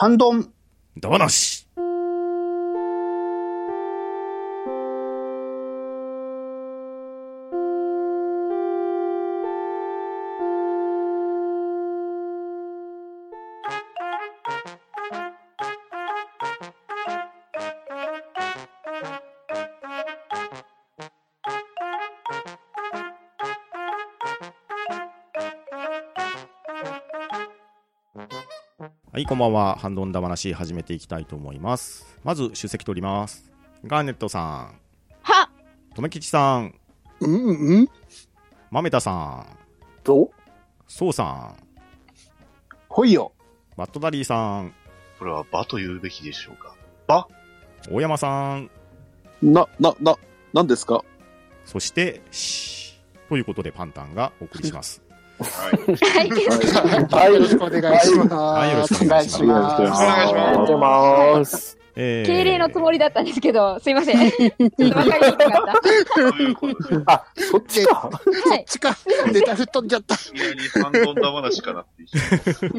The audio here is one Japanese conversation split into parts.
ハンドン。だ話。はい、こんばんは。ハンドンダ話始めていきたいと思います。まず、出席取ります。ガーネットさん、はとめきちさん、うんうんまめたさん、と、そうさん、ほいよ。バットダリーさん、これは場と言うべきでしょうか。場大山さん、な、な、な、なんですか？そして、しということでパンタンがお送りします。はい。はい、よろしくお願いします。はいよろしくお願いしますお願いします。お願いしますえー敬礼のつもりだったんですけど、すいません。ちょっとわかりにくかった。あ、そっちか。はい。ちか、ネタ吹っ飛んじゃった。いきなりハンドンダ話かなって。申し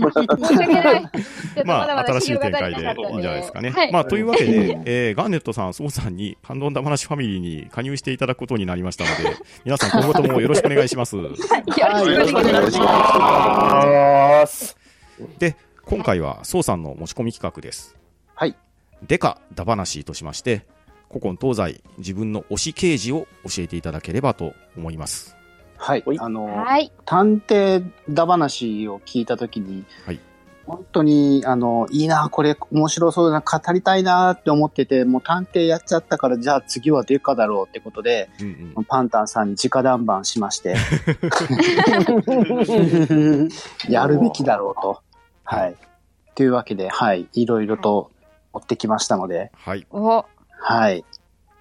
訳ない。まあ、新しい展開でいいん。じゃないですかね。はい。まあ、というわけで、えーガーネットさん、ソウさんに、ハンドンダ話ファミリーに加入していただくことになりましたので、皆さん今後ともよろしくお願いします。よろしくお願いしよます。ます。今回は、ソウさんの持ち込み企画です。はい。デカダ話としまして、古今東西、自分の推し刑事を教えていただければと思います。はい。あの、はい。探偵だ話を聞いたときに、はい本当に、あの、いいな、これ面白そうだな、語りたいなって思ってて、もう探偵やっちゃったから、じゃあ次はデカだろうってことで、うんうん。パンタンさんに直談判しまして、やるべきだろうと。はい。というわけで、はい。いろいろと持ってきましたので、はい。お、はい。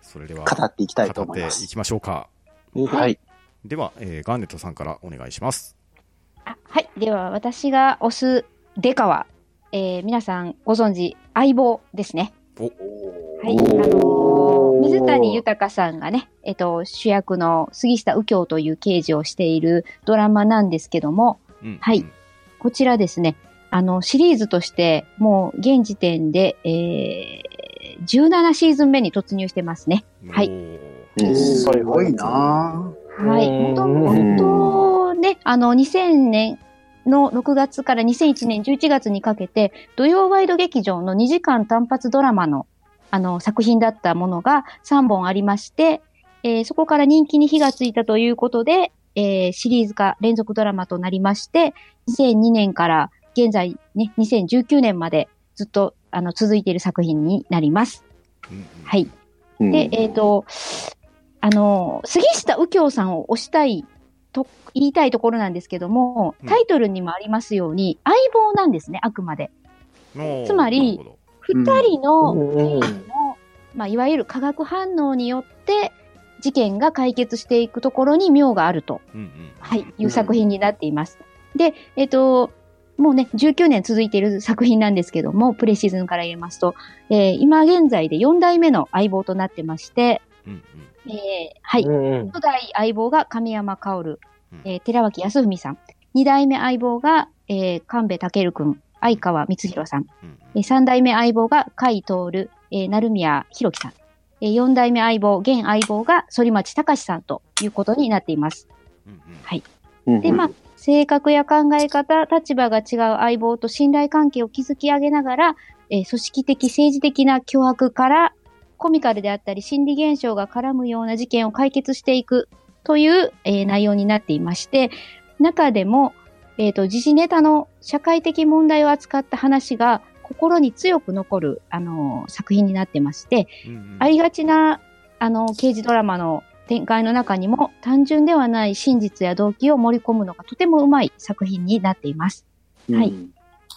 それでは、語っていきたいと語ってい思います。きましょうか。はい。では、えーガーネットさんからお願いします。あはい。では、私が推すデカは、えー、皆さんご存知、相棒ですね。はい。あのー水谷豊さんがね、えっと、主役の杉下右京という刑事をしているドラマなんですけども、うんはいこちらですね、あの、シリーズとして、もう現時点で、えー、17シーズン目に突入してますね。はいすごいなはい。もともとね、あの、2000年の6月から2001年11月にかけて、土曜ワイド劇場の2時間単発ドラマの、あの、作品だったものが3本ありまして、えーそこから人気に火がついたということで、えーシリーズ化連続ドラマとなりまして、2002年から現在ね、2019年までずっと、あの、続いている作品になります。うんうん。はい。で、えっ、と、あの、杉下右京さんを推したいと、言いたいところなんですけどもうん、タイトルにもありますように、相棒なんですね、あくまで。つまり二人の、うん。まあ、いわゆる化学反応によって、事件が解決していくところに妙があると、うんうん。はい、いう作品になっています。で、えっ、と、もうね、19年続いている作品なんですけども、プレシーズンから言いますと、えー今現在で4代目の相棒となってまして、うんうんえーはい、うん初代相棒が亀山薫うん、えー寺脇康文さん。二代目相棒が、えー神戸健くん、相川光弘さん。うんえー三代目相棒が甲斐徹、えー、成宮弘樹さん。えー四代目相棒、現相棒が反町隆史さんということになっています。うんうんで、まあ、性格や考え方、立場が違う相棒と信頼関係を築き上げながら、えー組織的、政治的な脅迫から、コミカルであったり心理現象が絡むような事件を解決していくという、えー内容になっていまして、中でも、えっ、と、時事ネタの社会的問題を扱った話が心に強く残る、あのー作品になってまして、うんうん。ありがちな、あの、刑事ドラマの展開の中にも、単純ではない真実や動機を盛り込むのがとてもうまい作品になっています。はい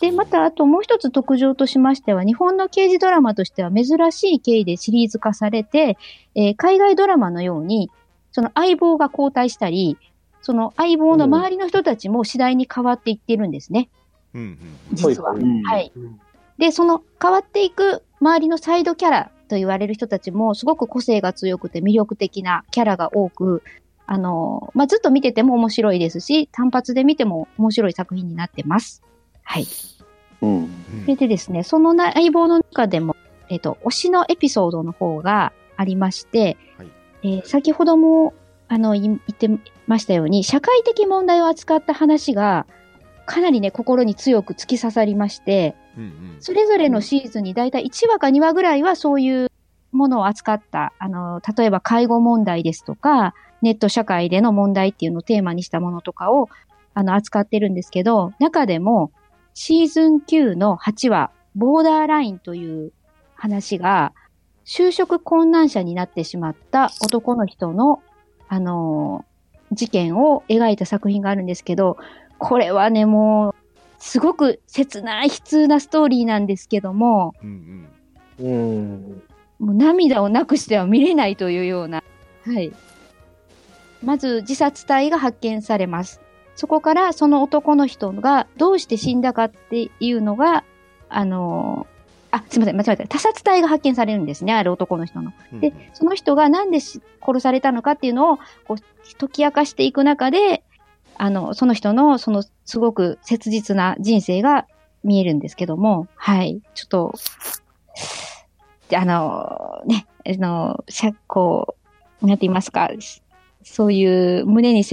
で、また、あともう一つ特徴としましては、日本の刑事ドラマとしては珍しい経緯でシリーズ化されて、えー海外ドラマのように、その相棒が交代したり、その相棒の周りの人たちも次第に変わっていってるんですね、うんうん実は。はいうんはい。で、その変わっていく周りのサイドキャラと言われる人たちもすごく個性が強くて魅力的なキャラが多く、あの、まあ、ずっと見てても面白いですし、単発で見ても面白い作品になってます。はい。うん。それでですね、その相棒の中でも、えっ、と、推しのエピソードの方がありまして、はいえー先ほども、あの、い言ってましたように、社会的問題を扱った話が、かなりね、心に強く突き刺さりまして、それぞれのシーズンにだいたい1話か2話ぐらいはそういうものを扱った、あの、例えば介護問題ですとか、ネット社会での問題っていうのをテーマにしたものとかを、あの、扱ってるんですけど、中でも、シーズン9の8話、ボーダーラインという話が、就職困難者になってしまった男の人の、あの事件を描いた作品があるんですけど、これはね、もう、すごく切ない、悲痛なストーリーなんですけども、うんうんうん。もう涙をなくしては見れないというような。はい。まず自殺体が発見されます。そこからその男の人がどうして死んだかっていうのが、あのーあ、すみません、間違えた。他殺体が発見されるんですね、ある男の人の。うん。で、その人がなんでし殺されたのかっていうのをこう解き明かしていく中で、あの、その人のそのすごく切実な人生が見えるんですけども、はい。ちょっと、あの、ね、あの、しゃこう、なんて言いますか、そういう胸に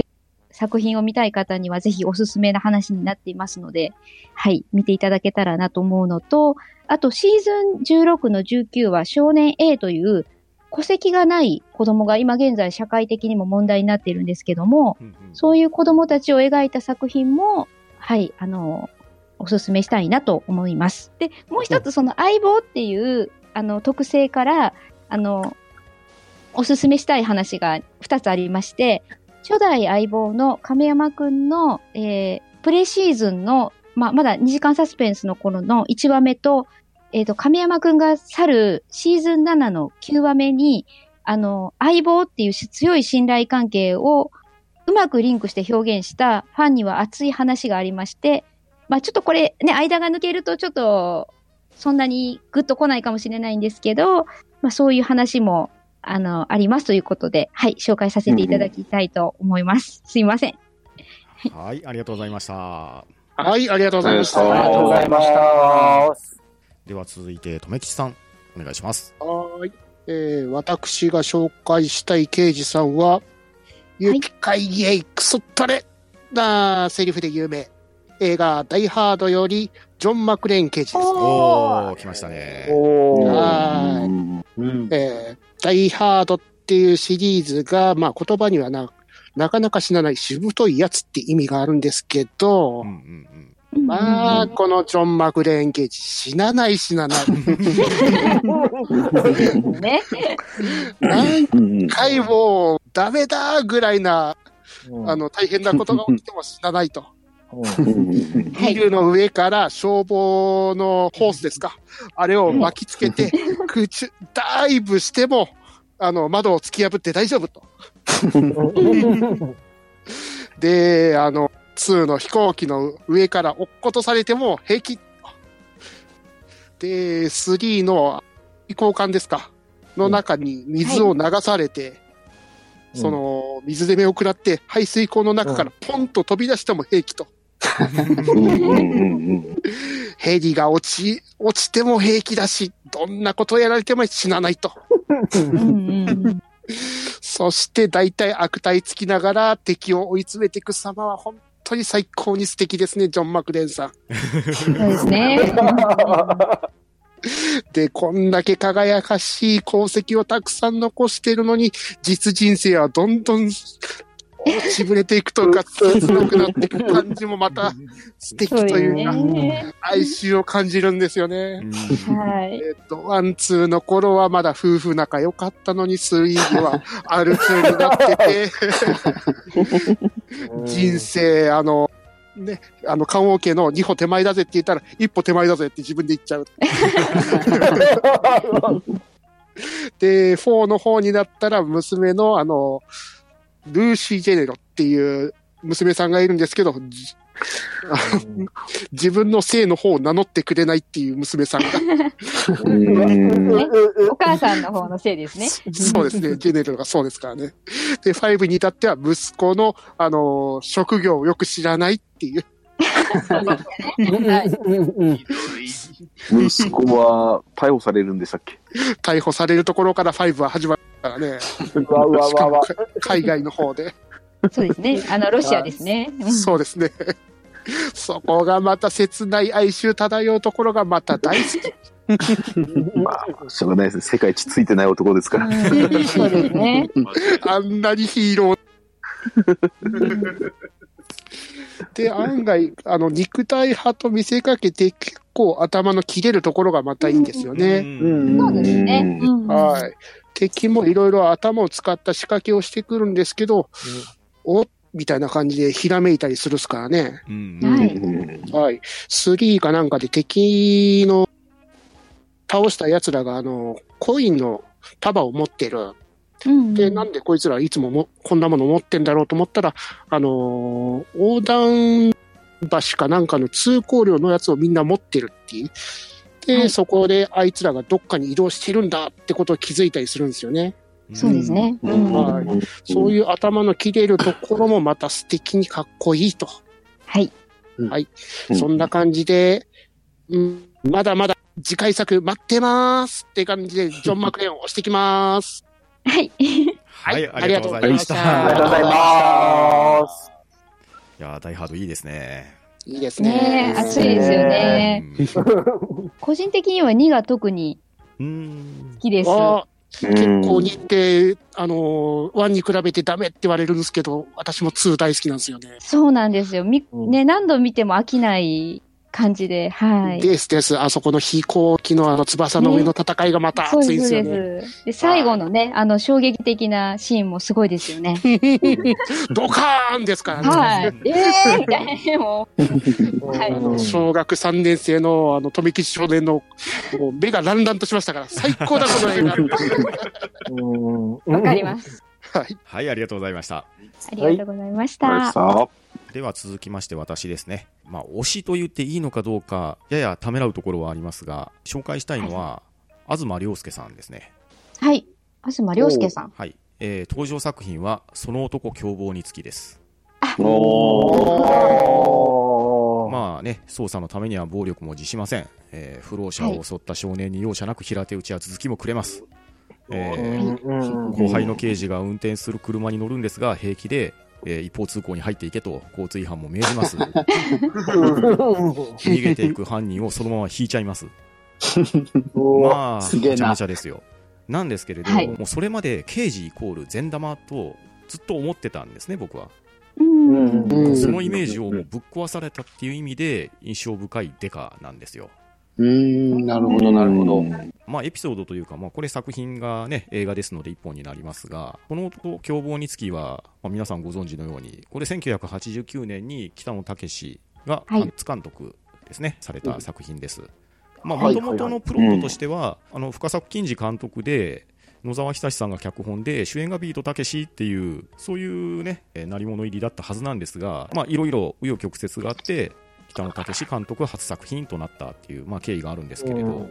作品を見たい方にはぜひおすすめな話になっていますので、はい、見ていただけたらなと思うのと、あとシーズン16の19は少年 A という戸籍がない子供が今現在社会的にも問題になっているんですけども、うんうんそういう子供たちを描いた作品も、はい、あの、おすすめしたいなと思います。で、もう一つその相棒っていう、あの、特性から、あの、おすすめしたい話が二つありまして、初代相棒の亀山くんの、えー、プレシーズンの、まあ、まだ2時間サスペンスの頃の1話目と、えっ、と、亀山くんが去るシーズン7の9話目に、あの、相棒っていう強い信頼関係をうまくリンクして表現したファンには熱い話がありまして、まあちょっとこれね、間が抜けるとちょっとそんなにグッと来ないかもしれないんですけど、まあそういう話もあの、ありますということで、はい、紹介させていただきたいと思います。すいません。はい、ありがとうございました。はい、ありがとうございました。ありがとうございました。では続いて、とめきちさん、お願いします。はい。えー、私が紹介したい刑事さんは、ゆきかいイエイクソったれなセリフで有名。映画、ダイハードより、ジョン・マクレーン刑事です。おー、来ましたね。おー。はうん。えー、ダイハードっていうシリーズが、まあ言葉にはな、なかなか死なないしぶといやつって意味があるんですけど、うんうんまあ、このジョン・マクレーン刑事、死なない死なない。ね。何うん回もダメだぐらいな、うん。あの、大変なことが起きても死なないと。ビルの上から消防のホースですか。あれを巻きつけて、空中、ダイブしても、あの、窓を突き破って大丈夫と。で、あの、2の飛行機の上から落っことされても平気。で、3の移行艦ですか？の中に水を流されて、うんその、水攻めを食らって排水溝の中からポンと飛び出しても平気と。ヘリが落ち、落ちても平気だし、どんなことをやられても死なないと。そして大体悪態つきながら敵を追い詰めていく様は本当に最高に素敵ですね、ジョン・マクレーンさん。そうですね。で、こんだけ輝かしい功績をたくさん残しているのに、実人生はどんどん落ちぶれていくとか、切なくなっていく感じもまた素敵というか、ね。哀愁を感じるんですよね。うんはい。えっと、 One、Two の頃はまだ夫婦仲良かったのに、 Three ではアル中になってて、人生、あの、ね、あの、棺桶の2歩手前だぜって言ったら、一歩手前だぜって自分で言っちゃう。で、4の方になったら、娘の、あの、ルーシー・ジェネロっていう娘さんがいるんですけど、じ 自分の姓の方を名乗ってくれないっていう娘さんが。お母さんの方のせいですね。そうですね。ジェネロがそうですからね。で、5に至っては息子の、あの、職業をよく知らないっていう。息子は逮捕されるんでしたっけ？逮捕されるところから5は始まるからね。う わうわうわうわ。海外の方で。そうですね。あの、ロシアですね。うんそうですね。そこがまた切ない哀愁漂うところがまた大好き。まあ、しょうがないですね。世界一ついてない男ですから。うんそうですね。あんなにヒーロー。で、案外、あの、肉体派と見せかけて結構頭の切れるところがまたいいんですよね。うんそうですね。うんはい。敵もいろいろ頭を使った仕掛けをしてくるんですけど、おみたいな感じでひらめいたりするっすからね。うんはいうんはい。3かなんかで敵の倒した奴らがあの、コインの束を持ってる。うんで、なんでこいつらいつももこんなもの持ってんだろうと思ったら、あのー横断橋かなんかの通行料のやつをみんな持ってるっていう。で、はいそこであいつらがどっかに移動してるんだってことを気づいたりするんですよね。そうですね。うんはいそういう頭の切れるところもまた素敵にかっこいいと。はい。はい。うんそんな感じで、うん、まだまだ次回作待ってますって感じで、ジョン・マクレーンを押してきます。はい。はい、ありがとうございました。ありがとうございます。いやー、ダイハードいいですね。いいですね。ねえ、熱いですよね。個人的には2が特にうん。好きです。あ結結構2って、あのー、1に比べてダメって言われるんですけど、私も2大好きなんですよね。そうなんですよ。み、うんね、何度見ても飽きない感じで、はい。ですです。あそこの飛行機のあの翼の上の戦いがまたそうです、熱いんですそうよね。です。で、最後のね、あの、衝撃的なシーンもすごいですよね。ドカーンですからね。はい。ええー、みたいな、もはいうん小学3年生の、あの、富吉少年の、目がランランとしましたから、最高だ、この映画。わかります。はい。はい、ありがとうございました。ありがとうございました。さあ、では続きまして私ですね。まあ、推しと言っていいのかどうか、ややためらうところはありますが、紹介したいのは、東亮介さんですね。はい。東亮介さん。はい。えー登場作品は、その男凶暴につきです。まあね、捜査のためには暴力も辞しません。えー不老者を襲った少年に容赦なく平手打ちや続きもくれます。えーうん後輩の刑事が運転する車に乗るんですが、平気で、えー一方通行に入っていけと交通違反も命じます。逃げていく犯人をそのまま引いちゃいます。まあ、すげえなめちゃめちゃですよ。なんですけれど、はいもうそれまで刑事イコール善玉とずっと思ってたんですね、僕は。そのイメージをもうぶっ壊されたっていう意味で印象深いデカなんですよ。うーん、なるほど、なるほど。まあ、エピソードというか、まあ、これ作品がね、映画ですので一本になりますが、この男凶暴につきは、まあ、皆さんご存知のように、これ1989年に北野武がはい初監督ですね、された作品です。まあ、はいもともとのプロットとしては、あの、深作金次監督で、野沢久志さんが脚本で、主演がビートたけしっていう、そういうね、えー鳴り物入りだったはずなんですが、まあ、いろいろ紆余曲折があって、北野武監督初作品となったっていう、まあ、経緯があるんですけれど、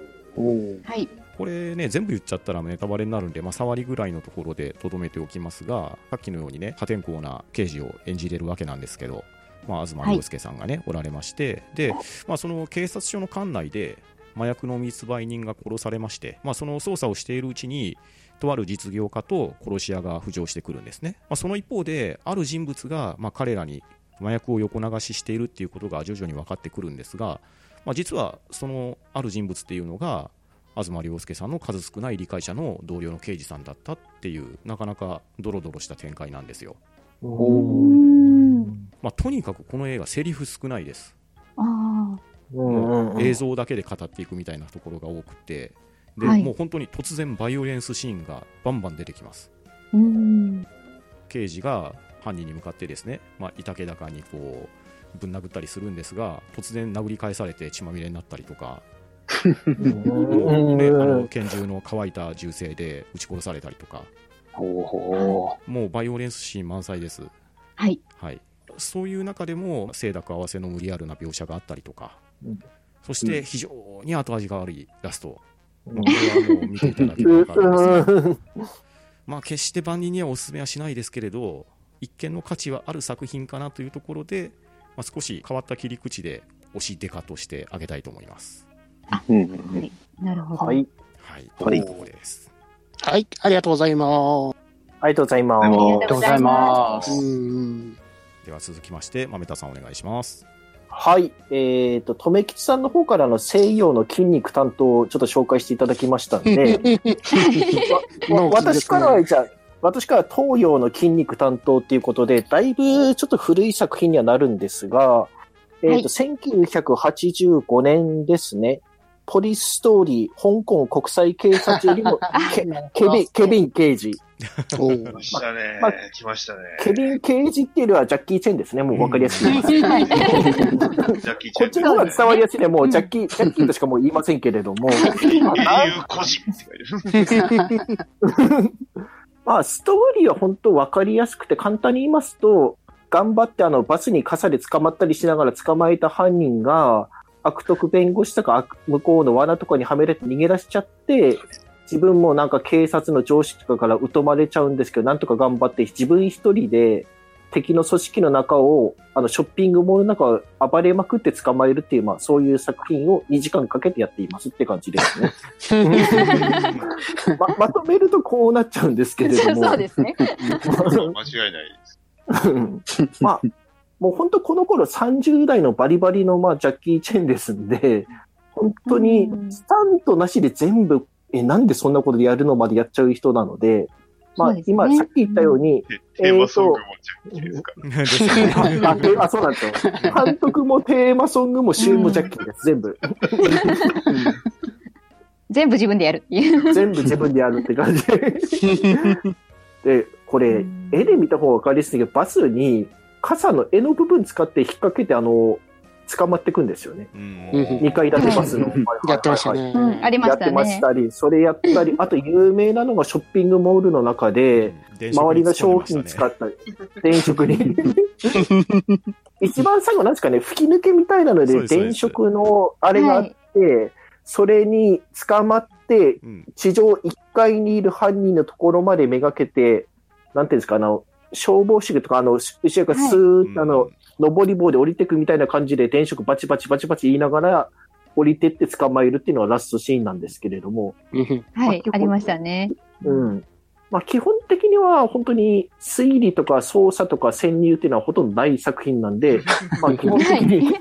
はい。これね、全部言っちゃったらネタバレになるんで、まあ、触りぐらいのところでとどめておきますが、さっきのようにね、破天荒な刑事を演じれるわけなんですけど、まあ、東亮介さんがね、おられまして、で、まあ、その警察署の管内で、麻薬の密売人が殺されまして、まあ、その捜査をしているうちに、とある実業家と殺し屋が浮上してくるんですね。まあ、その一方で、ある人物が、まあ、彼らに麻薬を横流ししているっていうことが徐々に分かってくるんですが、まあ、実はそのある人物っていうのが、東亮介さんの数少ない理解者の同僚の刑事さんだったっていうなかなかドロドロした展開なんですよ、うん。まあ、とにかくこの映画セリフ少ないですああ。もう映像だけで語っていくみたいなところが多くてで、はいもう本当に突然バイオレンスシーンがバンバン出てきますうん。刑事が犯人に向かってですね、まあ、いたけ高にこうぶん殴ったりするんですが突然殴り返されて血まみれになったりとかもうね、あの拳銃の乾いた銃声で撃ち殺されたりとかもうバイオレンスシーン満載です。はい。はい。そういう中でも、清濁合わせの無理あるな描写があったりとかうん、そして非常に後味が悪いラスト。これはもう見ていただければ分かるんですが、まあ決して万人にはお勧めはしないですけれど、一見の価値はある作品かなというところで、まあ、少し変わった切り口で推しデカとしてあげたいと思います。うんうんなるほど。はい。はい、はいです。はい、ありがとうございます。ありがとうございます。ありがとうございます。うん。では続きまして、豆田さんお願いします。はい。えっ、と、とめきちさんの方からの西洋の筋肉担当をちょっと紹介していただきましたんで、わわ私からは、じゃあ、私からは東洋の筋肉担当っていうことで、だいぶちょっと古い作品にはなるんですが、えっ、と、1985年ですね。ポリストーリー、香港国際警察よりも、ケケビン、ケビン刑事。お来ましたねまあ。来ましたね。ケビン刑事っていうのはジャッキー・チェンですね。もうわかりやすい。ジャッキーチェン。こっちの方が伝わりやすいね。もうジャッキー、ジャッキーとしかもう言いませんけれども。英雄個人って書いてる。まあ、ストーリーは本当分かりやすくて簡単に言いますと、頑張ってあのバスに傘で捕まったりしながら捕まえた犯人が、悪徳弁護士とか向こうの罠とかにはめられて逃げ出しちゃって、自分もなんか警察の常識とかから疎まれちゃうんですけど、なんとか頑張って自分一人で敵の組織の中を、あのショッピングモールの中を暴れまくって捕まえるっていう、まあそういう作品を2時間かけてやっていますって感じですね。ままとめるとこうなっちゃうんですけれども。そうですね。間違いないです。まあ、もう本当この頃30代のバリバリのまあジャッキー・チェンですんで、本当にうんスタントなしで全部、え、なんでそんなことでやるのまでやっちゃう人なので、まあね今さっき言ったように、テテーマソングもジャッキーですか？ら。ねあそうなんですよ。監督もテーマソングも主演もジャッキーです、全部。全部自分でやるっていう。全部自分でやるって感じ。で、これ、絵で見た方がわかりやすいけど、バスに傘の絵の部分使って引っ掛けて、あの、捕まってくんですよね。うん。うん。2階建てバスの。やってましたりまやってしたね。ましたり、それやったり、あと有名なのがショッピングモールの中で、周りの商品使ったり、電飾に。一番最後なんですかね、吹き抜けみたいなので、電飾のあれがあって、それに捕まって、うん。地上1階にいる犯人のところまでめがけて、なんていうんですか、あの、消防士とか、あの、後ろからスーッとあの、上り棒で降りてくみたいな感じで、電飾バチバチバチバチ言いながら、降りてって捕まえるっていうのがラストシーンなんですけれども、うんはい、ありましたね。うん。まあ、基本的には本当に推理とか捜査とか潜入っていうのはほとんどない作品なんで、まあ、基本的に、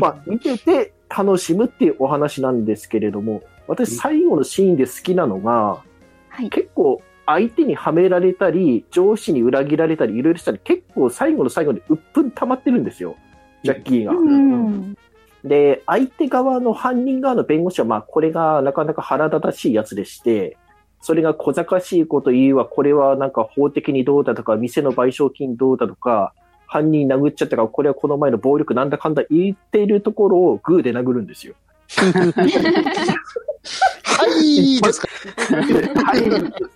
まあ、見てて楽しむっていうお話なんですけれども、私最後のシーンで好きなのが、はい。結構相手にはめられたり、上司に裏切られたり、いろいろしたり、結構最後の最後に鬱憤溜まってるんですよ。ジャッキーが。うん。で、相手側の犯人側の弁護士は、まあ、これがなかなか腹立たしいやつでして、それが小賢しいこと言うわ、これはなんか法的にどうだとか、店の賠償金どうだとか、犯人殴っちゃったから、これはこの前の暴力なんだかんだ言ってるところをグーで殴るんですよ。はい、ですか？はい。し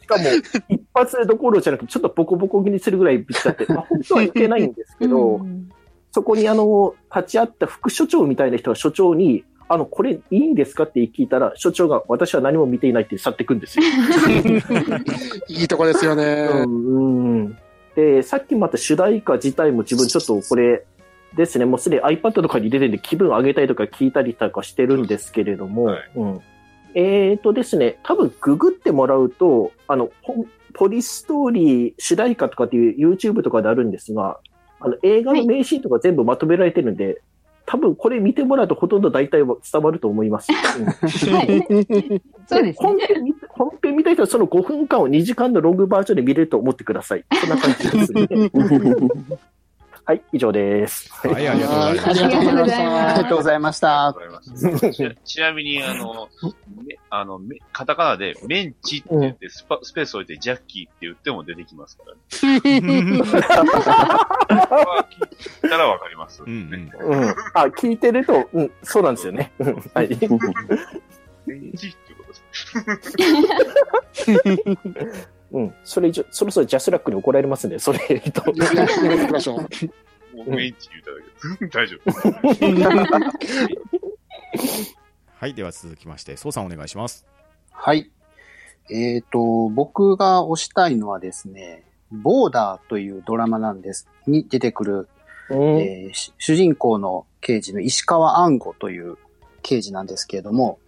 かも、一発どころじゃなくて、ちょっとボコボコ気にするぐらいビッチャって、ま あ、本当はいけないんですけど、うんそこにあの、立ち会った副所長みたいな人が所長に、あの、これいいんですかって聞いたら、所長が私は何も見ていないって去っていくんですよ。いいとこですよね。うんうんで、さっきもあった主題歌自体も自分ちょっとこれですね、もうすでに iPad とかに出てて気分上げたりとか聞いたりとかしてるんですけれども、はいうん、えーとですね、多分ググってもらうと、あの、ポリストーリー主題歌とかっていう YouTube とかであるんですが、あの映画の名シーンとか全部まとめられてるんで、多分これ見てもらうとほとんど大体は伝わると思います。うんはい。そうですね。本編見本編見たい人はその5分間を2時間のロングバージョンで見れると思ってください。そんな感じですね。はい、以上です。はい、ありがとうございます。ありがとうございましあありがとうございました。ありがとうございますちなちなみに、あの、めあの、めカタカナでメンチって言ってスパ、スペース置いてジャッキーって言っても出てきますからね。聞いたらわかります。うんうんうん。あ、聞いてると、うん、そうなんですよね。うんはい。メンチってことです。うん。それ以上、そろそろジャスラックに怒られますんで、それ、えっと。ややめていきましょう。もうメンチ言うただけです。大丈夫。はい、では続きまして、そうさんお願いします。はい。えっ、と、僕が推したいのはですね、ボーダーというドラマなんです。に出てくる、うんえーし主人公の刑事の石川安吾という刑事なんですけれども、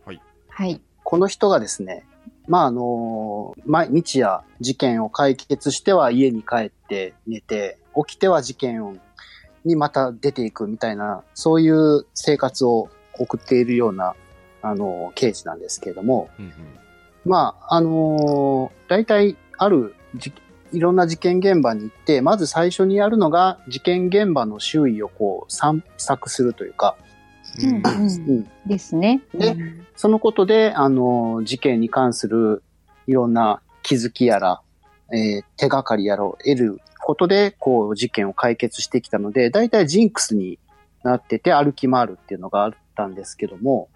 はい。この人がですね、まあ、あの毎日や事件を解決しては家に帰って寝て、起きては事件にまた出ていくみたいな、そういう生活を送っているような、あの刑事なんですけれども、うんうんまあ、あのー大体ある、いろんな事件現場に行って、まず最初にやるのが、事件現場の周囲をこう散策するというか、ですね。でうんそのことで、あのー事件に関するいろんな気づきやら、えー手がかりやらを得ることで、こう、事件を解決してきたので、大体ジンクスになってて歩き回るっていうのがあったんですけども、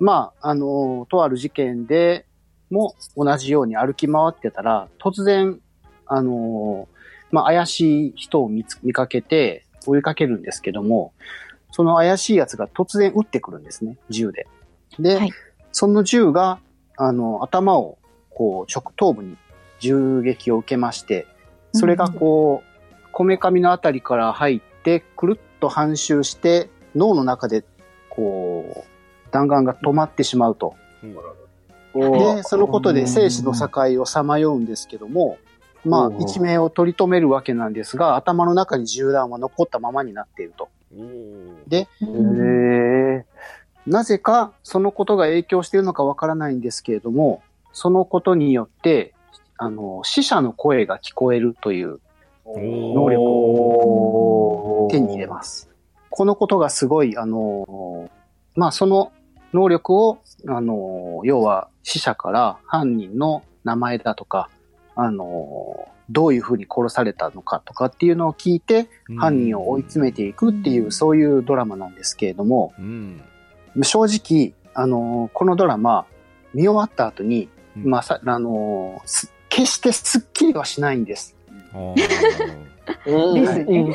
まあ、あのーとある事件でも同じように歩き回ってたら、突然、あのーまあ、怪しい人を見つ見かけて追いかけるんですけども、その怪しい奴が突然撃ってくるんですね、銃で。で、はい。その銃が、あの、頭を、こう、直頭部に銃撃を受けまして、それがこう、こめかみのあたりから入って、くるっと反周して、脳の中で、こう、弾丸が止まってしまうと。で、そのことで生死の境をさまようんですけども、まあ一命を取り留めるわけなんですが、頭の中に銃弾は残ったままになっていると。で。なぜかそのことが影響しているのかわからないんですけれども、そのことによって、あの、死者の声が聞こえるという能力を手に入れます。このことがすごい、あの、まあ、その能力を、あの、要は死者から犯人の名前だとか、あの、どういうふうに殺されたのかとかっていうのを聞いて、犯人を追い詰めていくっていう、そういうドラマなんですけれども、うん。正直、あのーこのドラマ、見終わった後に、うんまあ、さ、あのーす決してスッキリはしないんです。すね。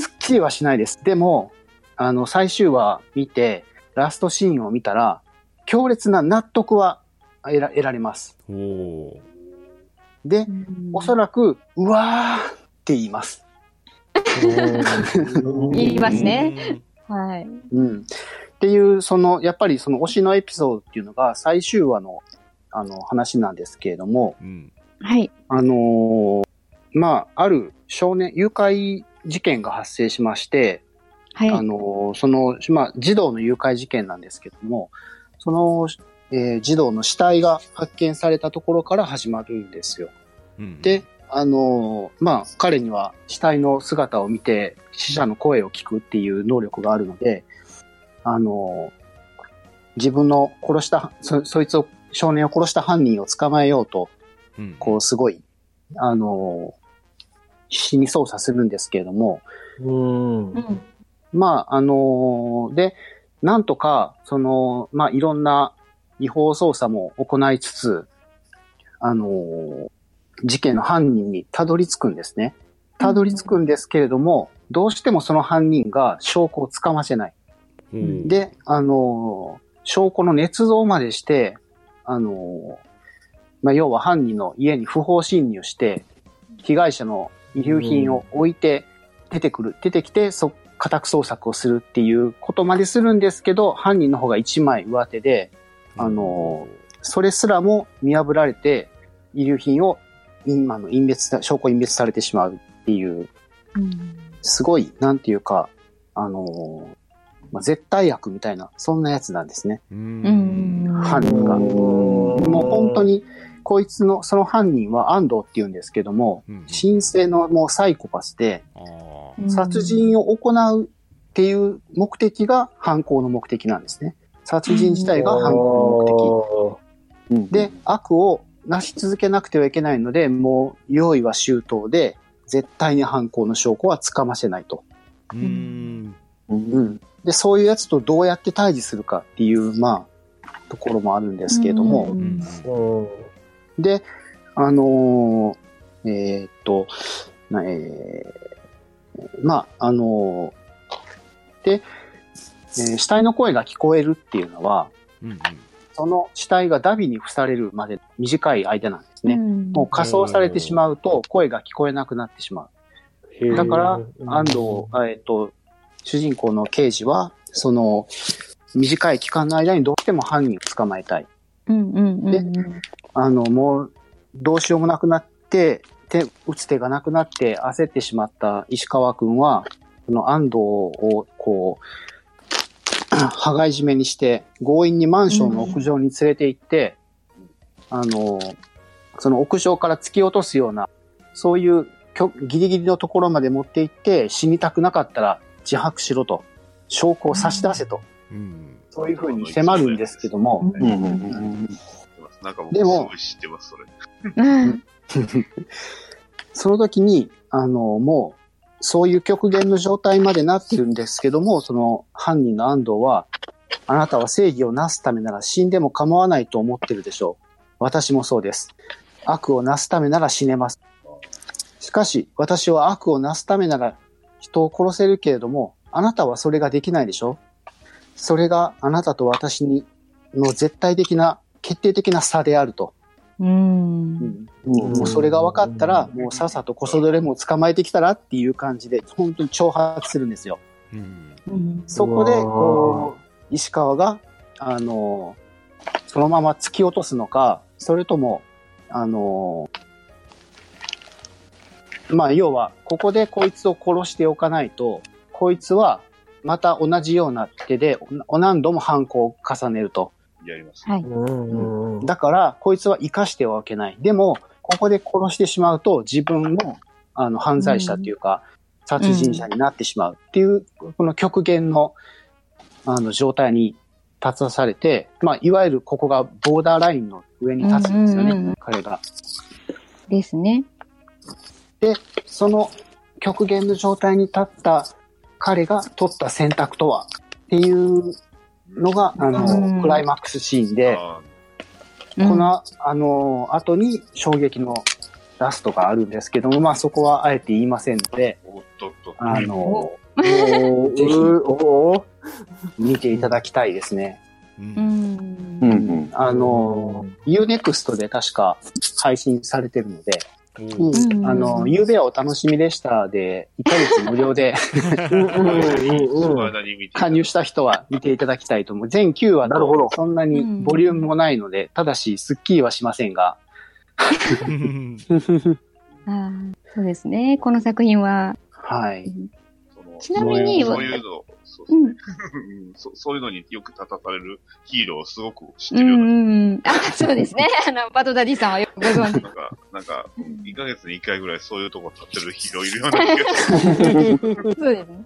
スッキリはしないです。でも、あの、最終話見て、ラストシーンを見たら、強烈な納得は得ら得られます。おーで、おそらく、うわーって言います。言いますね。はい。うん。っていう、その、やっぱりその推しのエピソードっていうのが最終話の、あの、話なんですけれども、うん。はい。あのーまあ、ある少年、誘拐事件が発生しまして、はい。あのーその、まあ、児童の誘拐事件なんですけども、その、えー児童の死体が発見されたところから始まるんですよ。うん、で、あのーまあ、彼には死体の姿を見て死者の声を聞くっていう能力があるので、あのー自分の殺した、そ、そいつを、少年を殺した犯人を捕まえようと、うん、こう、すごい、あのー必死に捜査するんですけれども、うん。うん。まあ、あのーで、なんとか、その、まあ、いろんな違法捜査も行いつつ、あのー事件の犯人にたどり着くんですね。たどり着くんですけれども、どうしてもその犯人が証拠をつかませない。おー、で、あのー証拠の捏造までして、あのーまあ、要は犯人の家に不法侵入して、被害者の遺留品を置いて出てくる、出てきて、そ、家宅捜索をするっていうことまでするんですけど、犯人の方が一枚上手で、あのーそれすらも見破られて、遺留品を、今の隠滅さ、証拠隠滅されてしまうっていう、うん。すごい、なんていうか、あのーまあ、絶対悪みたいな、そんなやつなんですね。犯人が。もう本当に、こいつの、その犯人は安藤って言うんですけども、うん。神聖のもうサイコパスで、殺人を行うっていう目的が犯行の目的なんですね。殺人自体が犯行の目的。で、悪をなし続けなくてはいけないので、もう用意は周到で、絶対に犯行の証拠はつかませないと。ーうん。うん。で、そういうやつとどうやって対峙するかっていう、まあ、ところもあるんですけれども。で、あのーえーっと、なえーまあ、あのーで、えー死体の声が聞こえるっていうのは、うんうん。その死体がダビに付されるまで短い間なんですね。うんもう仮装されてしまうと声が聞こえなくなってしまう。だから、安藤、あえっと、主人公の刑事は、その、短い期間の間にどうしても犯人を捕まえたい。うんうんうんうん。あの、もう、どうしようもなくなって、手、打つ手がなくなって焦ってしまった石川くんは、その安藤を、こう、羽交い締めにして、強引にマンションの屋上に連れて行って、あの、その屋上から突き落とすような、そういうギリギリのところまで持って行って、死にたくなかったら自白しろと、証拠を差し出せと、うん。そういうふうに迫るんですけども、うんうんうんなんか僕、ですもごい知ってます、それ。うん その時に、あの、もう、そういう極限の状態までなってるんですけども、その犯人の安藤は、あなたは正義をなすためなら死んでも構わないと思ってるでしょう。私もそうです。悪をなすためなら死ねます。しかし、私は悪をなすためなら人を殺せるけれども、あなたはそれができないでしょそれがあなたと私にの絶対的な、決定的な差であると。うん。もうそれが分かったら、もうさっさとこそどれも捕まえてきたらっていう感じで、本当に挑発するんですよ。そこで、こう、石川が、あの、そのまま突き落とすのか、それとも、あの、まあ、要は、ここでこいつを殺しておかないと、こいつは、また同じような手で、お何度も犯行を重ねると。やります。はい。だから、こいつは生かしてはおけない。でも、ここで殺してしまうと、自分も、あの、犯罪者っていうか、殺人者になってしまうっていう、この極限の、あの、状態に立たされて、まあ、いわゆるここがボーダーラインの上に立つんですよね、うんうんうん彼が。ですね。その極限の状態に立った彼が取った選択とは？っていうのが、あの、うんクライマックスシーンで、この、あの、後に衝撃のラストがあるんですけども、まあそこはあえて言いませんので。あの、ぜひ見ていただきたいですね。う。うんん。うんうん。あの、Unext で確か配信されてるので、うん。あの、ゆうべはお楽しみでしたで、1ヶ月無料で。加入した人は見ていただきたいと思う。全9話なるほどとそん。なにボリュームもないので、ただし、スッキリはしません。が、あーそうですね。この作品は。はい。ちなみにそういうの、そううん。うんそそういうのによく立たされるヒーローをすごく知っうんてるような。うん。あ、そうですね。あの、バトダディさんはよくご存知。なんか、なんか、1ヶ月に1回ぐらいそういうとこ立ってるヒーローいるような気がする。そうですね。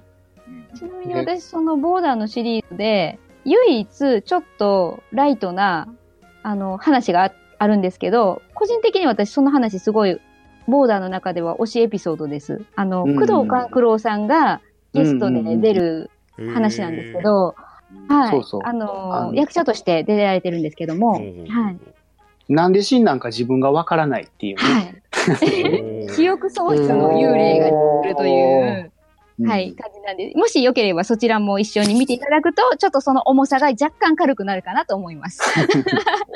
うんちなみに私、そのボーダーのシリーズで、唯一ちょっとライトな、あの、話がああるんですけど、個人的に私その話すごい、ボーダーの中では推しエピソードです。あの、うん工藤官九郎さんがゲストで出る話なんですけど、はい。そうそうあの役者として出られてるんですけども、はい。なんで死んなんか自分がわからないっていうね。はい。記憶喪失の幽霊が来るという、うんはい、感じなんで、もしよければそちらも一緒に見ていただくと、ちょっとその重さが若干軽くなるかなと思います。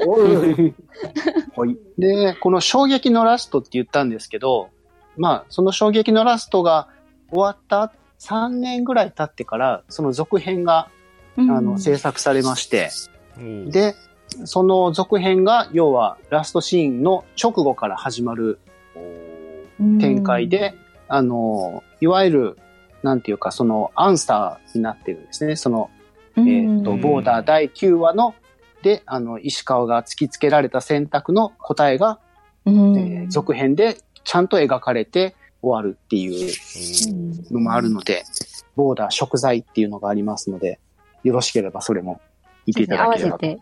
はい。で、この衝撃のラストって言ったんですけど、まあ、その衝撃のラストが終わった3年ぐらい経ってから、その続編が、あの、制作されまして、おーで、その続編が、要は、ラストシーンの直後から始まる展開で、あの、いわゆる、なんていうか、その、アンサーになってるんですね。その、うん、えっ、と、うんボーダー第9話の、で、あの、石川が突きつけられた選択の答えが、うん、えー続編でちゃんと描かれて終わるっていうのもあるので、ボーダー食材っていうのがありますので、よろしければそれも見ていただければと。て。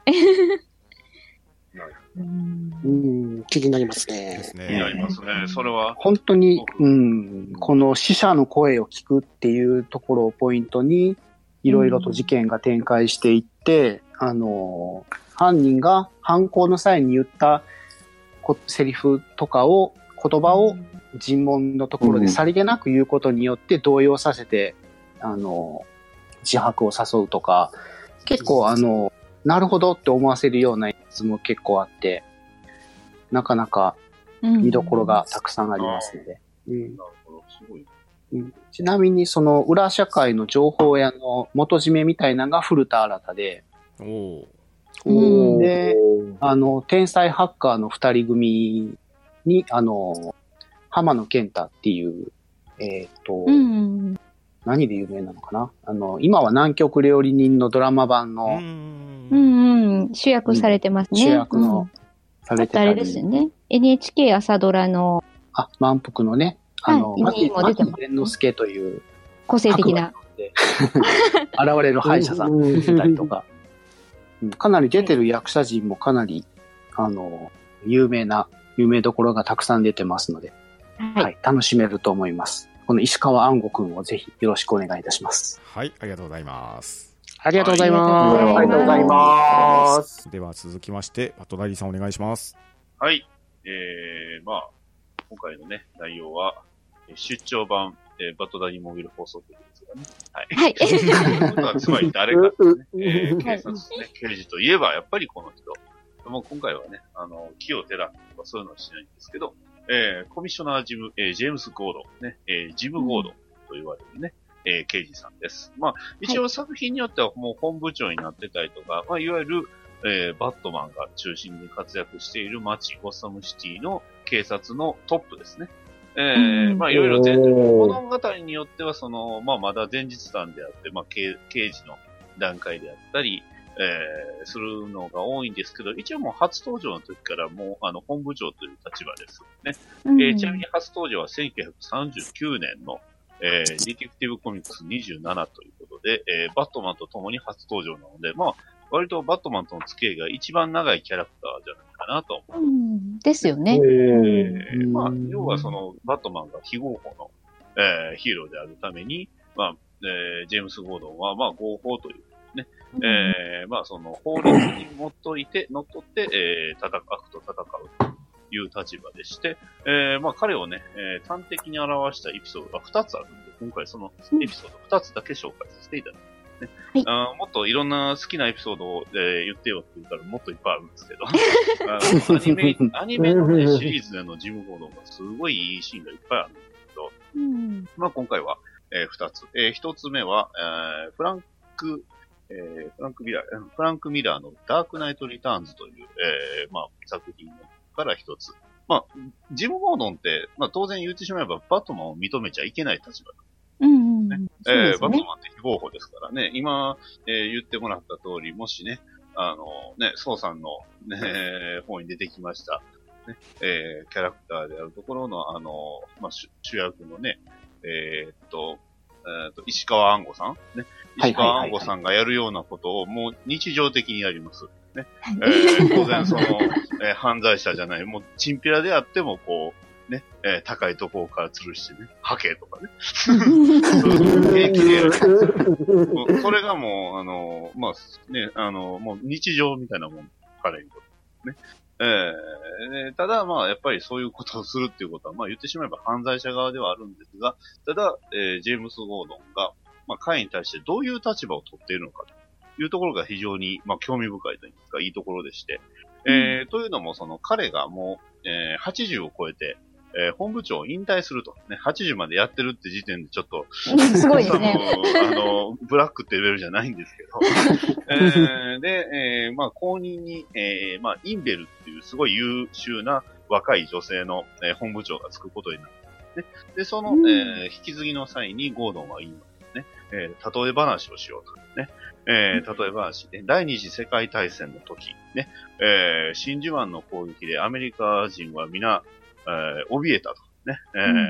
うんうん、気になりますでねす。気になりね。ますね。それは、本当に、うん、この死者の声を聞くっていうところをポイントに、いろいろと事件が展開していって、あの、犯人が犯行の際に言ったこセリフとかを、言葉を尋問のところでさりげなく言うことによって動揺させて、あの、自白を誘うとか、結構あの、なるほどって思わせるようなやつも結構あって、なかなか見どころがたくさんありますので。うん。なるほど、すごい。うん。ちなみに、その裏社会の情報屋の元締めみたいなのが古田新太で、おおうん。であの、天才ハッカーの二人組に、あの、浜野健太っていう、えっ、と、うん。何で有名なのかな？あの、今は南極料理人のドラマ版うのんうん。うん。主役されてますね。主役の、うん。されてたり。あれですよね。NHK 朝ドラの。あ、満腹のね、あの、はいも出てます。之助という、個性的な。で。現れる歯医者さんうん出たりとか、うん。かなり出てる役者陣もかなり、あの、有名な、有名どころがたくさん出てますので、はい。はい、楽しめると思います。この石川安吾くんをぜひよろしくお願いいたします。はい、ありがとうございます。ありがとうございあます。りがとうございます。では続きまして、バトダディさんお願いします。はい。えー、まあ、今回のね、内容は、えー出張版、えーバトダニモビル放送局ですがね。はい。はい。つまり誰かですね、うんえーうん警察ね、刑事といえば、やっぱりこの人。もう今回はね、あの、木を照らすとかそういうのはしないんですけど、えーコミッショナージム、えージェームス・ゴードン、ね、えージム・ゴードンと言われるね、えー刑事さんです。まあ、一応作品によってはもう本部長になってたりとか、まあ、いわゆる、えーバットマンが中心に活躍している街、ゴッサムシティの警察のトップですね。えーうんまあ、いろいろ前物語によっては、その、まあ、まだ前日談であって、まあ、刑刑事の段階であったり、えーするのが多いんですけど、一応もう初登場の時からもう、あの、本部長という立場ですね。うんえーちなみに初登場は1939年の、えーディティクティブコミックス27ということで、えーバットマンと共に初登場なので、まあ、割とバットマンとの付き合いが一番長いキャラクターじゃないかなと思う。うんですよね。えうんーまあ、要はその、バットマンが非合法の、えーヒーローであるために、まあ、えージェームス・ゴードンは、まあ、合法という、えーまあ、その、法律にのっといて、乗っ取って、えー戦う、悪と戦うという立場でして、えーまあ、彼をね、えー端的に表したエピソードが2つあるんで、今回そのエピソード2つだけ紹介させていただきますね。はい。あーもっといろんな好きなエピソードを、えー言ってよって言ったらもっといっぱいあるんですけど、アニメ、アニメの、ね、シリーズでのジム・ゴードンがすごいいいシーンがいっぱいあるんですけど、うん。まあ今回は、えー二つ。えー一つ目は、えーフランク、えーフランクミラー、うんフランクミラーのダークナイト・リターンズという、えーまあ作品から一つ。まあ、ジム・ゴードンって、まあ当然言ってしまえばバットマンを認めちゃいけない立場うんうん。そうえー。バットマンって非合法ですからね。今、えー言ってもらった通り、もしね、あの、ね、ソウさんの、ね、方に出てきました、ね、えーキャラクターであるところの、あの、まあ、主主役のね、えーっと、えーっと、石川安吾さん？ね。石川安吾さんがやるようなことをもう日常的にやります。えー当然その、えー犯罪者じゃない、もうチンピラであっても、こう、ね、えー高いところから吊るしてね、ハケとかね。平気でやる。それがもう、あの、まあ、ね、あの、もう日常みたいなもん、彼にとってね。ええ。でただ、まあ、やっぱりそういうことをするっていうことは、まあ言ってしまえば犯罪者側ではあるんですが、ただ、えージェームス・ゴードンが、まあ、彼に対してどういう立場を取っているのかというところが非常に、まあ、興味深いといいますか、いいところでして、えーというのも、その彼がもう、えー80を超えて、えー本部長を引退すると。ね、80までやってるって時点でちょっと、すごいですね。あの、ブラックってレベルじゃないんですけど。えーで、えーまあ、後任に、えーまあ、インベルっていうすごい優秀な若い女性の、えー本部長がつくことになるんですね。で、その、うんえー引き継ぎの際にゴードンは言いますね。えー例え話をしようと。ね。えー例え話ね。第二次世界大戦の時、ね。えー真珠湾の攻撃でアメリカ人は皆、えー怯えたと。ね。えーうん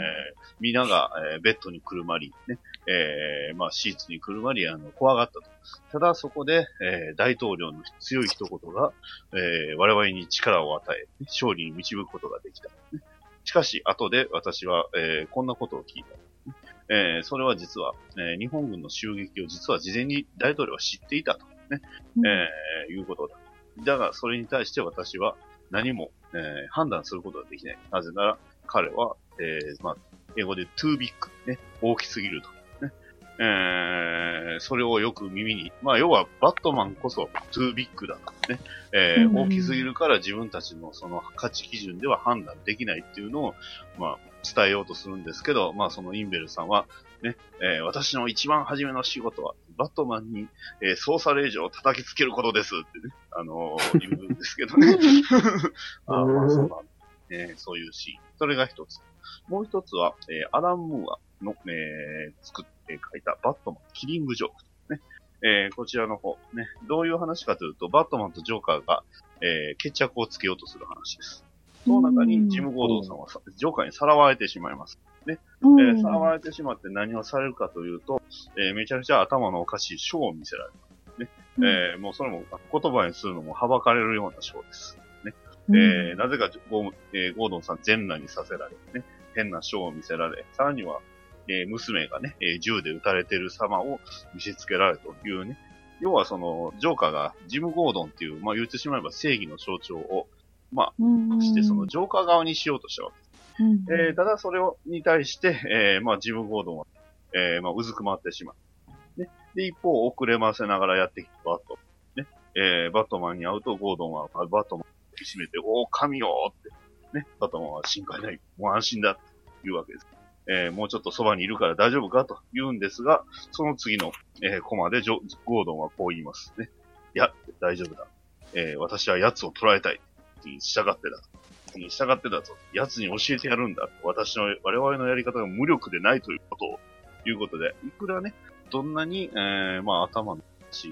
皆が、えーベッドにくるまり、ね。えーまあ、シーツにくるまり、あの、怖がったと。ただ、そこで、えー大統領の強い一言が、えー我々に力を与え、勝利に導くことができた。ねしかし、後で私は、えーこんなことを聞いた。えーそれは実は、えー日本軍の襲撃を実は事前に大統領は知っていたと、ねうんえーいうことだ。だが、それに対して私は何も、えー判断することができない。なぜなら、彼は、えーまあ、英語で too big、ね、大きすぎると。ねえーそれをよく耳に、まあ、要は、バットマンこそ too big だと。ねえーうん大きすぎるから自分たちのその価値基準では判断できないっていうのを、まあ、伝えようとするんですけど、まあそのインベルさんは、ね、えー私の一番初めの仕事は、バットマンに、えー操作令状を叩きつけることですってね、あのー 言うんですけどね。あーまあそうなんだねそういうシーン。それが一つ。もう一つは、えーアラン・ムーアの、えー作って書いたバットマンキリングジョーク、ね。えーこちらの方、ね。どういう話かというと、バットマンとジョーカーが、えー決着をつけようとする話です。その中にジム・ゴードンさんはさジョーカーにさらわれてしまいます。うん。えーさらわれてしまって何をされるかというと、えーめちゃくちゃ頭のおかしいショーを見せられる。ね。えーもうそれも言葉にするのもはばかれるようなショーです。うん。えーなぜかゴー,、えーゴードンさん全裸にさせられ、ね、変なショーを見せられ、さらには、えー娘がね、えー銃で撃たれてる様を見せつけられというね、要はその、ジョーカーがジム・ゴードンっていう、まあ言ってしまえば正義の象徴を、まうん。あ、してそのジョーカー側にしようとしたわけうんえーただそれを、に対して、えーまあ、ジム・ゴードンは、えーまあ、うずくまってしまう。ね。で、一方、遅れませながらやってきたバット。ね。えーバットマンに会うと、ゴードンは、バットマンを引き締めて、おー、神よって。ね。バットマンは心配ない。もう安心だ。って言うわけです。えーもうちょっとそばにいるから大丈夫かと言うんですが、その次の、えーコマでジョ、ゴードンはこう言いますね。いや、大丈夫だ。えー私は奴を捕らえたい。従ってだ。に従ってだと、奴に教えてやるんだ。私の、我々のやり方が無力でないということを、いうことで、いくらね、どんなに、えー、まあ頭の血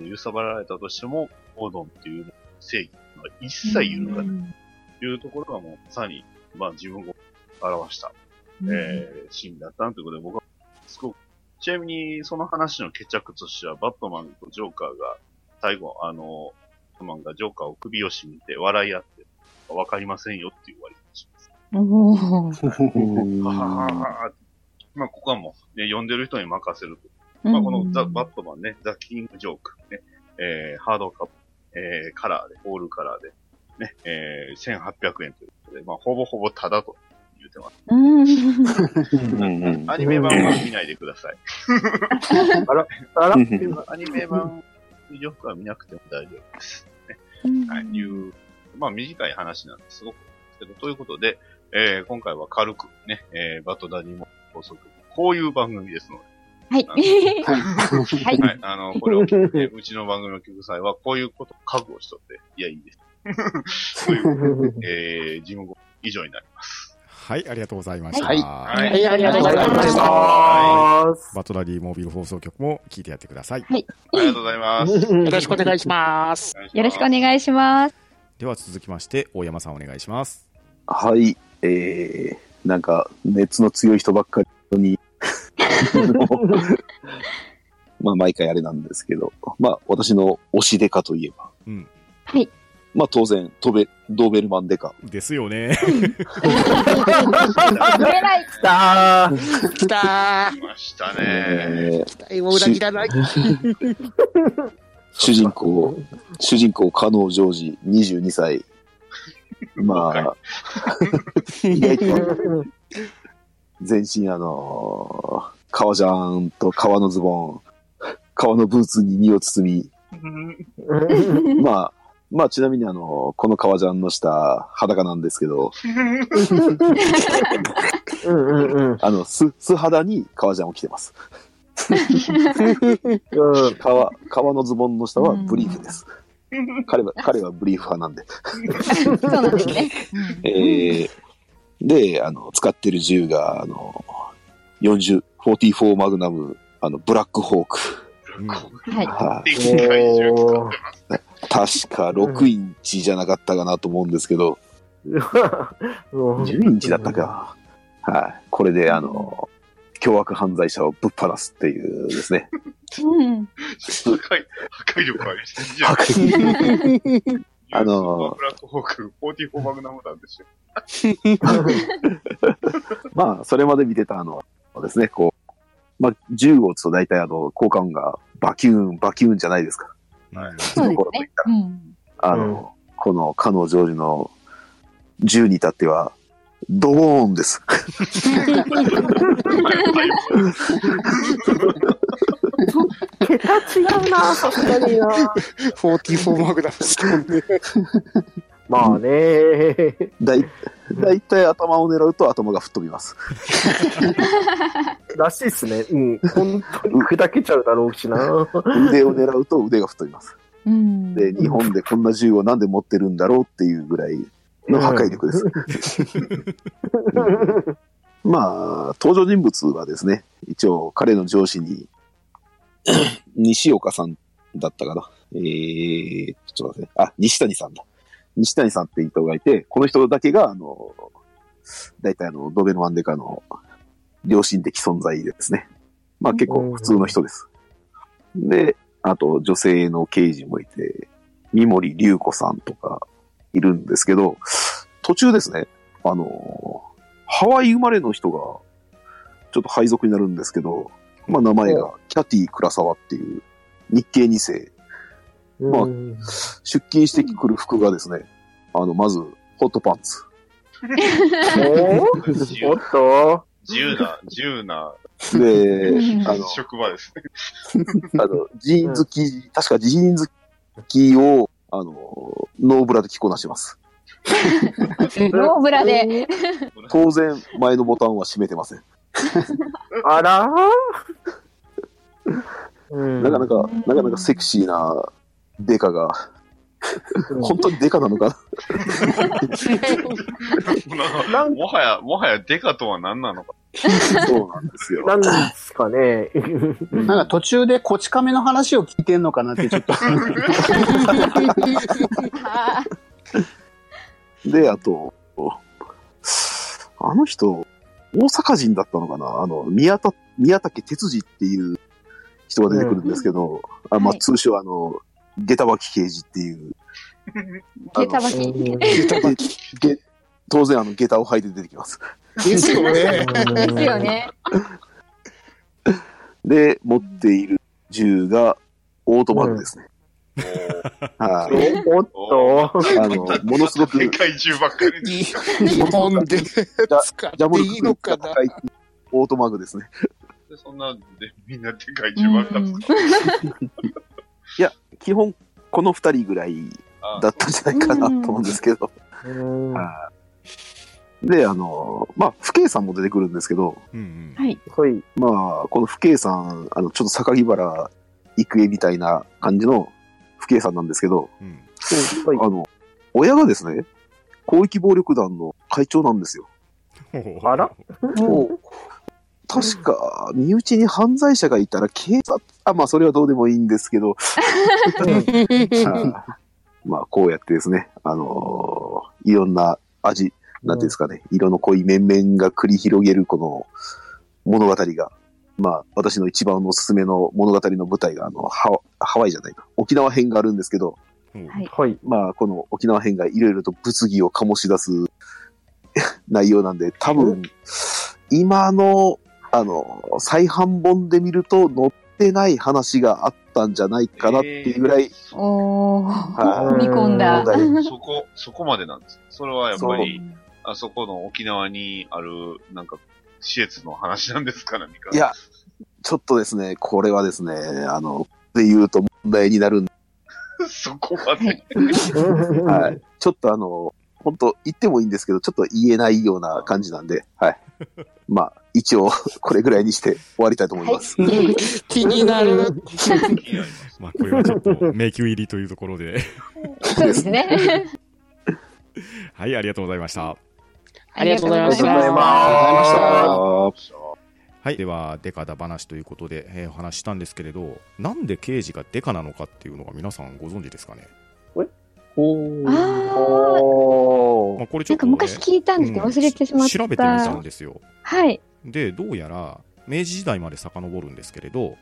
を揺さばられたとしても、ゴードンっていう正義は一切揺るがないというところがもう、さらに、まあ自分を表した、えー、シーンだったなということで、僕は、すごく、ちなみに、その話の決着としては、バットマンとジョーカーが、最後、あの、バットマンがジョーカーを首を絞めて笑い合って、わかりませんよっていう終わり方します。おーははははまあ、ここはもう、ね、読んでる人に任せると。まあ、このザ・バットマンね、ザ・キング・ジョーク、ね、えー、ハードカップ、えー、カラーで、オールカラーで、ね、えー、1800円ということで、まあ、ほぼほぼタダと言ってます。アニメ版は見ないでください。あらアニメ版、ジョークは見なくても大丈夫です。はい、いう、まあ短い話なんですごくですけど、ということで、えー今回は軽くね、えーバットダディも法則、こういう番組ですので、はい。はい。はい、あの、これを聞いて、うちの番組の曲祭はこういうことを覚悟しとって、いや、いいです。という、えー、事務後以上になります。はい、ありがとうございました。はいはいはい、ありがとうございました。はバトラリーモービル放送局も聞いてやってください。ありがとうございます。よろしくお願いします。よろしくお願いします。では続きまして、大山さんお願いします。はい、えー、なんか、熱の強い人ばっかりに、まあ、毎回あれなんですけど、まあ、私の推しデカといえば、うん。はい。まあ、当然、トベ、ドーベルマンデカ。ですよね。来たー来た来ましたね。期待を裏切らない。主人公、主人公、加納ジョージ、22歳。まあ、意外と、全身あのー革ジャンと革のズボン、革のブーツに身を包み、まあ、まあちなみにあの、この革ジャンの下、裸なんですけど、あの、素、素肌に革ジャンを着てます。うん。革、革のズボンの下はブリーフです。彼は、彼はブリーフ派なんで。そうなんですね。えー、で、あの、使ってる銃が、あの、40、44マグナム、あの、ブラックホーク。確か6インチじゃなかったかなと思うんですけど、うん10インチだったか。はい。これで、あの、凶悪犯罪者をぶっ放すっていうですね。うん。破壊、破壊力ありすぎじゃん。あのブラックホーク、44マグナム弾ですよ。まあ、それまで見てたあの、ですね、こう、まあ、銃を撃つと大体あの、効果音がバキューン、バキューンじゃないですか。はいそうですね。うん。あの、この、かのジョージの銃に至っては、ドボーンです。桁違うな、さすがにな。44マグナムですもんね。まあね。だい、だいたい頭を狙うと頭が吹っ飛びます。らしいっすね。うん。本当に砕けちゃうだろうしな。腕を狙うと腕が吹っ飛びます。うん。で、日本でこんな銃をなんで持ってるんだろうっていうぐらいの破壊力です。まあ、登場人物はですね、一応彼の上司に、西岡さんだったかな。えー、ちょっと待ってね。あ、西谷さんだ。西谷さんって人がいて、この人だけが、あの、大体あの、ドベノワンデカの良心的存在ですね。まあ結構普通の人です。で、あと女性の刑事もいて、三森隆子さんとかいるんですけど、途中ですね、あの、ハワイ生まれの人が、ちょっと配属になるんですけど、まあ名前がキャティ倉沢っていう日系2世。まあうん出勤してくる服がですね、あの、まず、ホットパンツ。お自由おっと？自由な、自由なで、うんあの、職場ですね。あの、ジーンズ着、確かジーンズ着を、あの、ノーブラで着こなします。ノーブラで。当然、前のボタンは閉めてません。あらうんなかなか、なかなかセクシーなデカが、本当にデカなのかな？んもはや、もはやデカとは何なのか。なそうなんですよ。なんですかね。なんか途中でこち亀の話を聞いてんのかなってちょっと。あで、あと、あの人、大阪人だったのかな？あの、宮田、宮武哲司っていう人が出てくるんですけど、あまあ、はい通称あの、下駄脇刑事っていう、ー下駄履き。下駄履き。げ当然あの、下駄を履いて出てきます。ですよね。ですよね。で、持っている銃が、オートマグですね。はい。おっとあの、ものすごく、でかい銃ばっかり。に日本で使っていいのかな。オートマグですね。でそんな、で、みんなでかい銃ばっかり。いや基本、この二人ぐらいだったんじゃないかなと思う。んですけど。で、あの、まあ、不敬さんも出てくるんですけど、う。んう。んはい。はい。まあ、この不敬さん、あの、ちょっと榊原郁恵みたいな感じの不敬さんなんですけど、うん。はい。あの、親がですね、広域暴力団の会長なんですよ。あら。確か、身内に犯罪者がいたら警察、あ、まあ、それはどうでもいいんですけど、あ まあ、こうやってですね、あのーいろんな味、なんていうんですかね、色の濃い面々が繰り広げるこの物語が、まあ、私の一番おすすめの物語の舞台が、あの、ハワハワイじゃないな、沖縄編があるんですけど、はい。はい。まあ、この沖縄編がいろいろと物議を醸し出す 内容なんで、多分、今の、あの、再販本で見ると載ってない話があったんじゃないかなっていうぐらい、おー。はい踏み込んだ。そこ、そこまでなんです。それはやっぱり、あそこの沖縄にある、なんか、施設の話なんですか何か。いや、ちょっとですね、これはですね、あの、で言うと問題になるんで、そこまで。はい。ちょっとあの、本当言ってもいいんですけど、ちょっと言えないような感じなんで、はい。まあ、一応、これぐらいにして終わりたいと思います。気になる。まあ、これはちょっと迷宮入りというところで。そうですね。はい、ありがとうございました。ありがとうございましありがとうございた。ますはい、では、デカだ話ということで、えーお話ししたんですけれど、なんで刑事がデカなのかっていうのが皆さんご存知ですかね？あおーまあ、これちょっと、ーなんかね、昔聞いたんですけど、うん忘れてしまった。調べてみたんですよ。はい。で、どうやら、明治時代まで遡るんですけれど、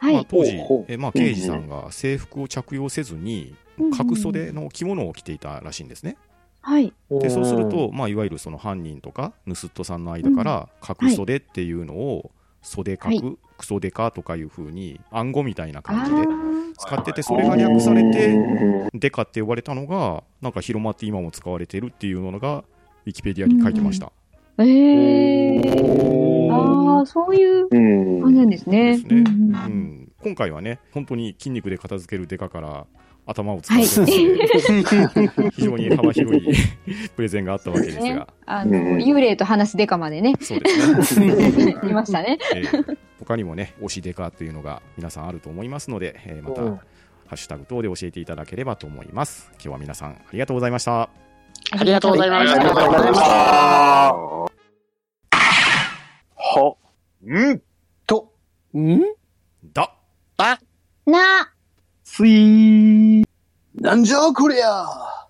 まあ、はい。当時ほうほうえまあ、刑事さんが制服を着用せずに、角袖の着物を着ていたらしいんですね。はい。でそうすると、まあ、いわゆるその犯人とか盗人さんの間から角袖っていうのを袖角、はい。クソデカとかいうふうに暗号みたいなあ感じでー。使っててそれが略されてデカって呼ばれたのがなんか広まって今も使われてるっていうのがウィキペディアに書いてました。えー。ああ、そういううん。感じなんですね。ですね。うん。うん。今回はね本当に筋肉で片付けるデカから頭を使うという。非常に幅広いプレゼンがあったわけですねが、、あの、うん幽霊と話すデカまでね、そうですね。いましたね。えー他にもね、推しデカというのが皆さんあると思いますので、えーまた、うん。ハッシュタグ等で教えていただければと思います。今日は皆さんありがとうございました。あありがとうございました。ありがとうございました。は、うん？と、ん？だ。な、すいー。なんじゃこりゃ